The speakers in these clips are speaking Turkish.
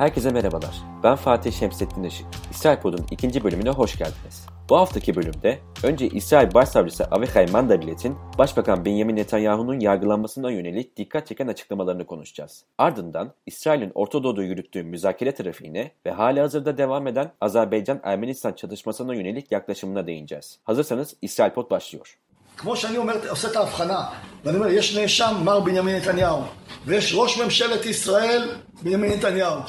Herkese merhabalar. Ben Fatih Şemsettin Işık. İsrail Pod'un ikinci bölümüne hoş geldiniz. Bu haftaki bölümde önce İsrail Başsavcısı Avichai Mandelblatt'in Başbakan Benjamin Netanyahu'nun yargılanmasına yönelik dikkat çeken açıklamalarını konuşacağız. Ardından İsrail'in Orta Doğu'da yürüttüğü müzakere trafiğine ve hali hazırda devam eden Azerbaycan-Ermenistan çatışmasına yönelik yaklaşımına değineceğiz. Hazırsanız İsrail Pod başlıyor. כמו שאני אומר, עושה את ההבחנה, ואני אומר, יש נאשם מר בנימין נתניהו, ויש ראש ממשלת ישראל בנימין נתניהו.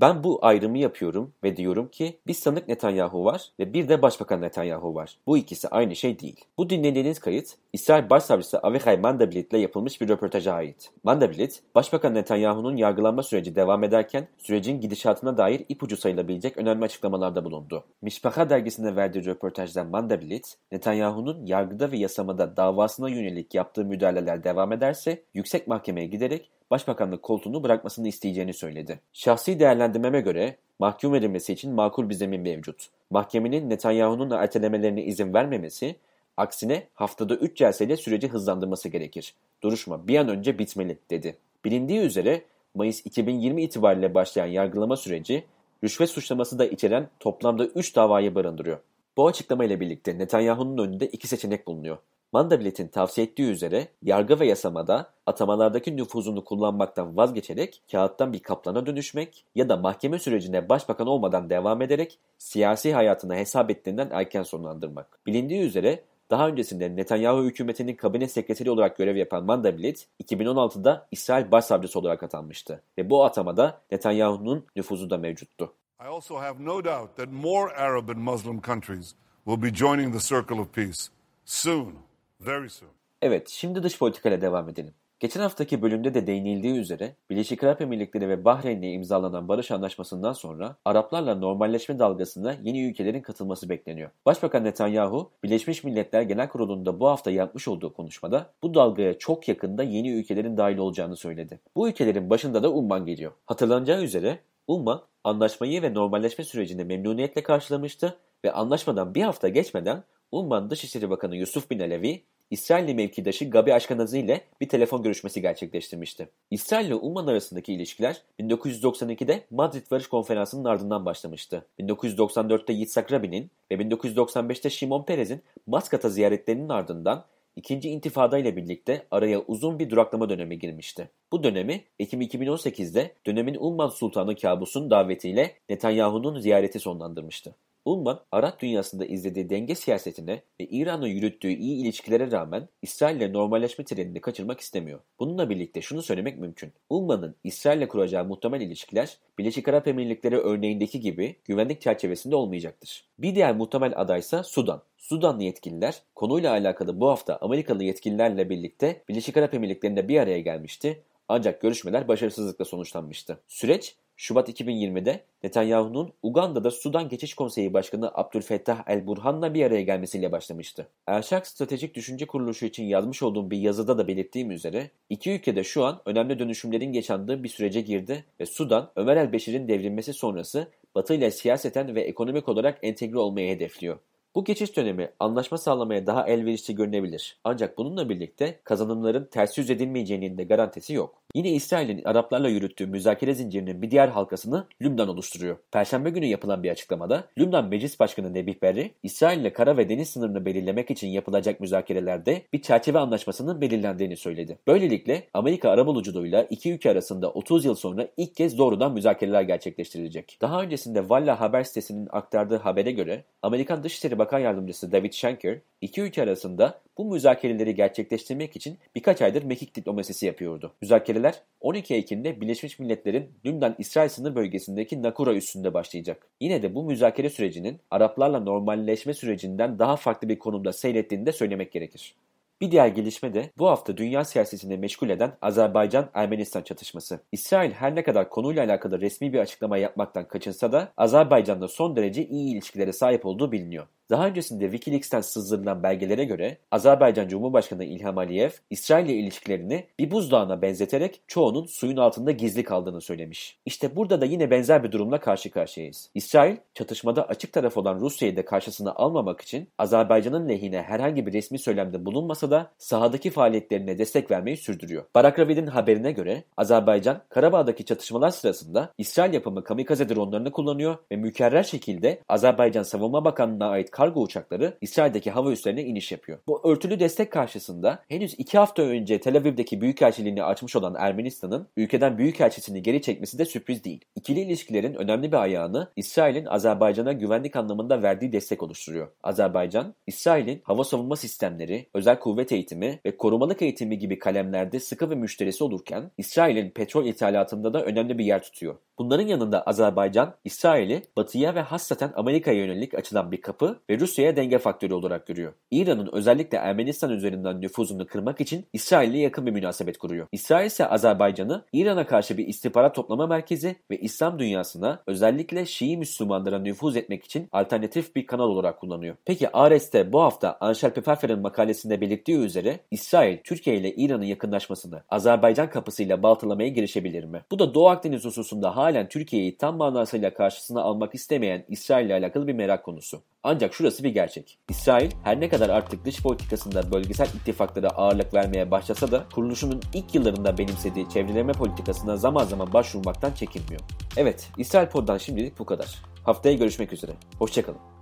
ben bu ayrımı yapıyorum ve diyorum ki bir sanık Netanyahu var ve bir de Başbakan Netanyahu var. Bu ikisi aynı şey değil. Bu dinlediğiniz kayıt İsrail Başsavcısı Avichai Mandelblit ile yapılmış bir röportaja ait. Mandelblit, Başbakan Netanyahu'nun yargılanma süreci devam ederken sürecin gidişatına dair ipucu sayılabilecek önemli açıklamalarda bulundu. Mişpaha dergisine verdiği röportajda Mandelblit, Netanyahu'nun yargıda ve yasamada davasına yönelik yaptığı müdahaleler devam ederse yüksek mahkemeye giderek başbakanlık koltuğunu bırakmasını isteyeceğini söyledi. Şahsi değerlendirmeme göre mahkum edilmesi için makul bir zemin mevcut. Mahkemenin Netanyahu'nun ertelemelerine izin vermemesi, aksine haftada 3 celseyle süreci hızlandırması gerekir. Duruşma bir an önce bitmeli, dedi. Bilindiği üzere Mayıs 2020 itibariyle başlayan yargılama süreci, rüşvet suçlaması da içeren toplamda 3 davayı barındırıyor. Bu açıklama ile birlikte Netanyahu'nun önünde iki seçenek bulunuyor. Mandelblatt'in tavsiye ettiği üzere yargı ve yasamada atamalardaki nüfuzunu kullanmaktan vazgeçerek kağıttan bir kaplana dönüşmek ya da mahkeme sürecine başbakan olmadan devam ederek siyasi hayatını hesap ettiğinden erken sonlandırmak. Bilindiği üzere daha öncesinde Netanyahu hükümetinin kabine sekreteri olarak görev yapan Mandelblatt, 2016'da İsrail Başsavcısı olarak atanmıştı ve bu atamada Netanyahu'nun nüfuzu da mevcuttu. I also have no doubt that more Arab and Muslim countries will be joining the circle of peace soon, very soon. Evet, şimdi dış politikayla devam edelim. Geçen haftaki bölümde de değinildiği üzere Birleşik Arap Emirlikleri ve Bahreyn'le imzalanan barış anlaşmasından sonra Araplarla normalleşme dalgasına yeni ülkelerin katılması bekleniyor. Başbakan Netanyahu, Birleşmiş Milletler Genel Kurulu'nda bu hafta yapmış olduğu konuşmada bu dalgaya çok yakında yeni ülkelerin dahil olacağını söyledi. Bu ülkelerin başında da Umman geliyor. Hatırlanacağı üzere Umman anlaşmayı ve normalleşme sürecini memnuniyetle karşılamıştı ve anlaşmadan bir hafta geçmeden Umman Dışişleri Bakanı Yusuf Bin Alevi İsrailli mevkidaşı Gabi Ashkenazi ile bir telefon görüşmesi gerçekleştirmişti. İsrail ile Umman arasındaki ilişkiler 1992'de Madrid Barış Konferansı'nın ardından başlamıştı. 1994'te Yitzhak Rabin'in ve 1995'te Şimon Perez'in Maskat'a ziyaretlerinin ardından İkinci intifada ile birlikte araya uzun bir duraklama dönemi girmişti. Bu dönemi Ekim 2018'de dönemin Umman Sultanı Kabus'un davetiyle Netanyahu'nun ziyareti sonlandırmıştı. Ulman, Arap dünyasında izlediği denge siyasetine ve İran'la yürüttüğü iyi ilişkilere rağmen İsrail ile normalleşme trenini kaçırmak istemiyor. Bununla birlikte şunu söylemek mümkün. Ulman'ın İsrail ile kuracağı muhtemel ilişkiler Birleşik Arap Emirlikleri örneğindeki gibi güvenlik çerçevesinde olmayacaktır. Bir diğer muhtemel adaysa Sudan. Sudanlı yetkililer konuyla alakalı bu hafta Amerikalı yetkililerle birlikte Birleşik Arap Emirlikleri'nde bir araya gelmişti ancak görüşmeler başarısızlıkla sonuçlanmıştı. Süreç Şubat 2020'de Netanyahu'nun Uganda'da Sudan Geçiş Konseyi Başkanı Abdülfettah el-Burhan'la bir araya gelmesiyle başlamıştı. Erşak Stratejik Düşünce Kuruluşu için yazmış olduğum bir yazıda da belirttiğim üzere iki ülkede şu an önemli dönüşümlerin yaşandığı bir sürece girdi ve Sudan, Ömer el-Beşir'in devrilmesi sonrası Batı ile siyaseten ve ekonomik olarak entegre olmayı hedefliyor. Bu geçiş dönemi anlaşma sağlamaya daha elverişli görünebilir. Ancak bununla birlikte kazanımların ters yüz edilmeyeceğinin de garantisi yok. Yine İsrail'in Araplarla yürüttüğü müzakere zincirinin bir diğer halkasını Lübnan oluşturuyor. Perşembe günü yapılan bir açıklamada Lübnan Meclis Başkanı Nebih Berri, İsrail ile kara ve deniz sınırını belirlemek için yapılacak müzakerelerde bir çerçeve anlaşmasının belirlendiğini söyledi. Böylelikle Amerika arabuluculuğuyla iki ülke arasında 30 yıl sonra ilk kez doğrudan müzakereler gerçekleştirilecek. Daha öncesinde Valla haber sitesinin aktardığı habere göre Amerikan Dışişleri Bakan Yardımcısı David Shanker, iki ülke arasında bu müzakereleri gerçekleştirmek için birkaç aydır mekik diplomasisi yapıyordu. Müzakereler 12 Ekim'de Birleşmiş Milletler'in Lübnan-İsrail sınır bölgesindeki Nakura üssünde başlayacak. Yine de bu müzakere sürecinin Araplarla normalleşme sürecinden daha farklı bir konumda seyrettiğini de söylemek gerekir. Bir diğer gelişme de bu hafta dünya siyasetini meşgul eden Azerbaycan-Ermenistan çatışması. İsrail her ne kadar konuyla alakalı resmi bir açıklama yapmaktan kaçınsa da Azerbaycan'da son derece iyi ilişkilere sahip olduğu biliniyor. Daha öncesinde Wikileaks'ten sızdırılan belgelere göre Azerbaycan Cumhurbaşkanı İlham Aliyev, İsrail ile ilişkilerini bir buzdağına benzeterek çoğunun suyun altında gizli kaldığını söylemiş. İşte burada da yine benzer bir durumla karşı karşıyayız. İsrail, çatışmada açık taraf olan Rusya'yı da karşısına almamak için Azerbaycan'ın lehine herhangi bir resmi söylemde bulunmasa da sahadaki faaliyetlerine destek vermeyi sürdürüyor. Barak Ravid'in haberine göre Azerbaycan, Karabağ'daki çatışmalar sırasında İsrail yapımı kamikaze dronlarını kullanıyor ve mükerrer şekilde Azerbaycan Savunma Bakanlığı'na ait kargo uçakları İsrail'deki hava üslerine iniş yapıyor. Bu örtülü destek karşısında henüz iki hafta önce Tel Aviv'deki büyükelçiliğini açmış olan Ermenistan'ın ülkeden büyükelçisini geri çekmesi de sürpriz değil. İkili ilişkilerin önemli bir ayağını İsrail'in Azerbaycan'a güvenlik anlamında verdiği destek oluşturuyor. Azerbaycan, İsrail'in hava savunma sistemleri, özel kuvvet eğitimi ve korumalık eğitimi gibi kalemlerde sıkı ve müşterisi olurken İsrail'in petrol ithalatında da önemli bir yer tutuyor. Bunların yanında Azerbaycan, İsrail'i batıya ve hassaten Amerika'ya yönelik açılan bir kapı ve Rusya'ya denge faktörü olarak görüyor. İran'ın özellikle Ermenistan üzerinden nüfuzunu kırmak için İsrail'le yakın bir münasebet kuruyor. İsrail ise Azerbaycan'ı İran'a karşı bir istihbarat toplama merkezi ve İslam dünyasına özellikle Şii Müslümanlara nüfuz etmek için alternatif bir kanal olarak kullanıyor. Peki Ares'te bu hafta Anşel Pfeffer'in makalesinde belirttiği üzere İsrail, Türkiye ile İran'ın yakınlaşmasını Azerbaycan kapısıyla baltalamaya girişebilir mi? Bu da Doğu Akdeniz hususunda halen Türkiye'yi tam manasıyla karşısına almak istemeyen İsrail ile alakalı bir merak konusu. Ancak şurası bir gerçek. İsrail her ne kadar artık dış politikasında bölgesel ittifaklara ağırlık vermeye başlasa da kuruluşunun ilk yıllarında benimsediği çevreleme politikasına zaman zaman başvurmaktan çekinmiyor. Evet, İsrail Pod'dan şimdilik bu kadar. Haftaya görüşmek üzere. Hoşçakalın.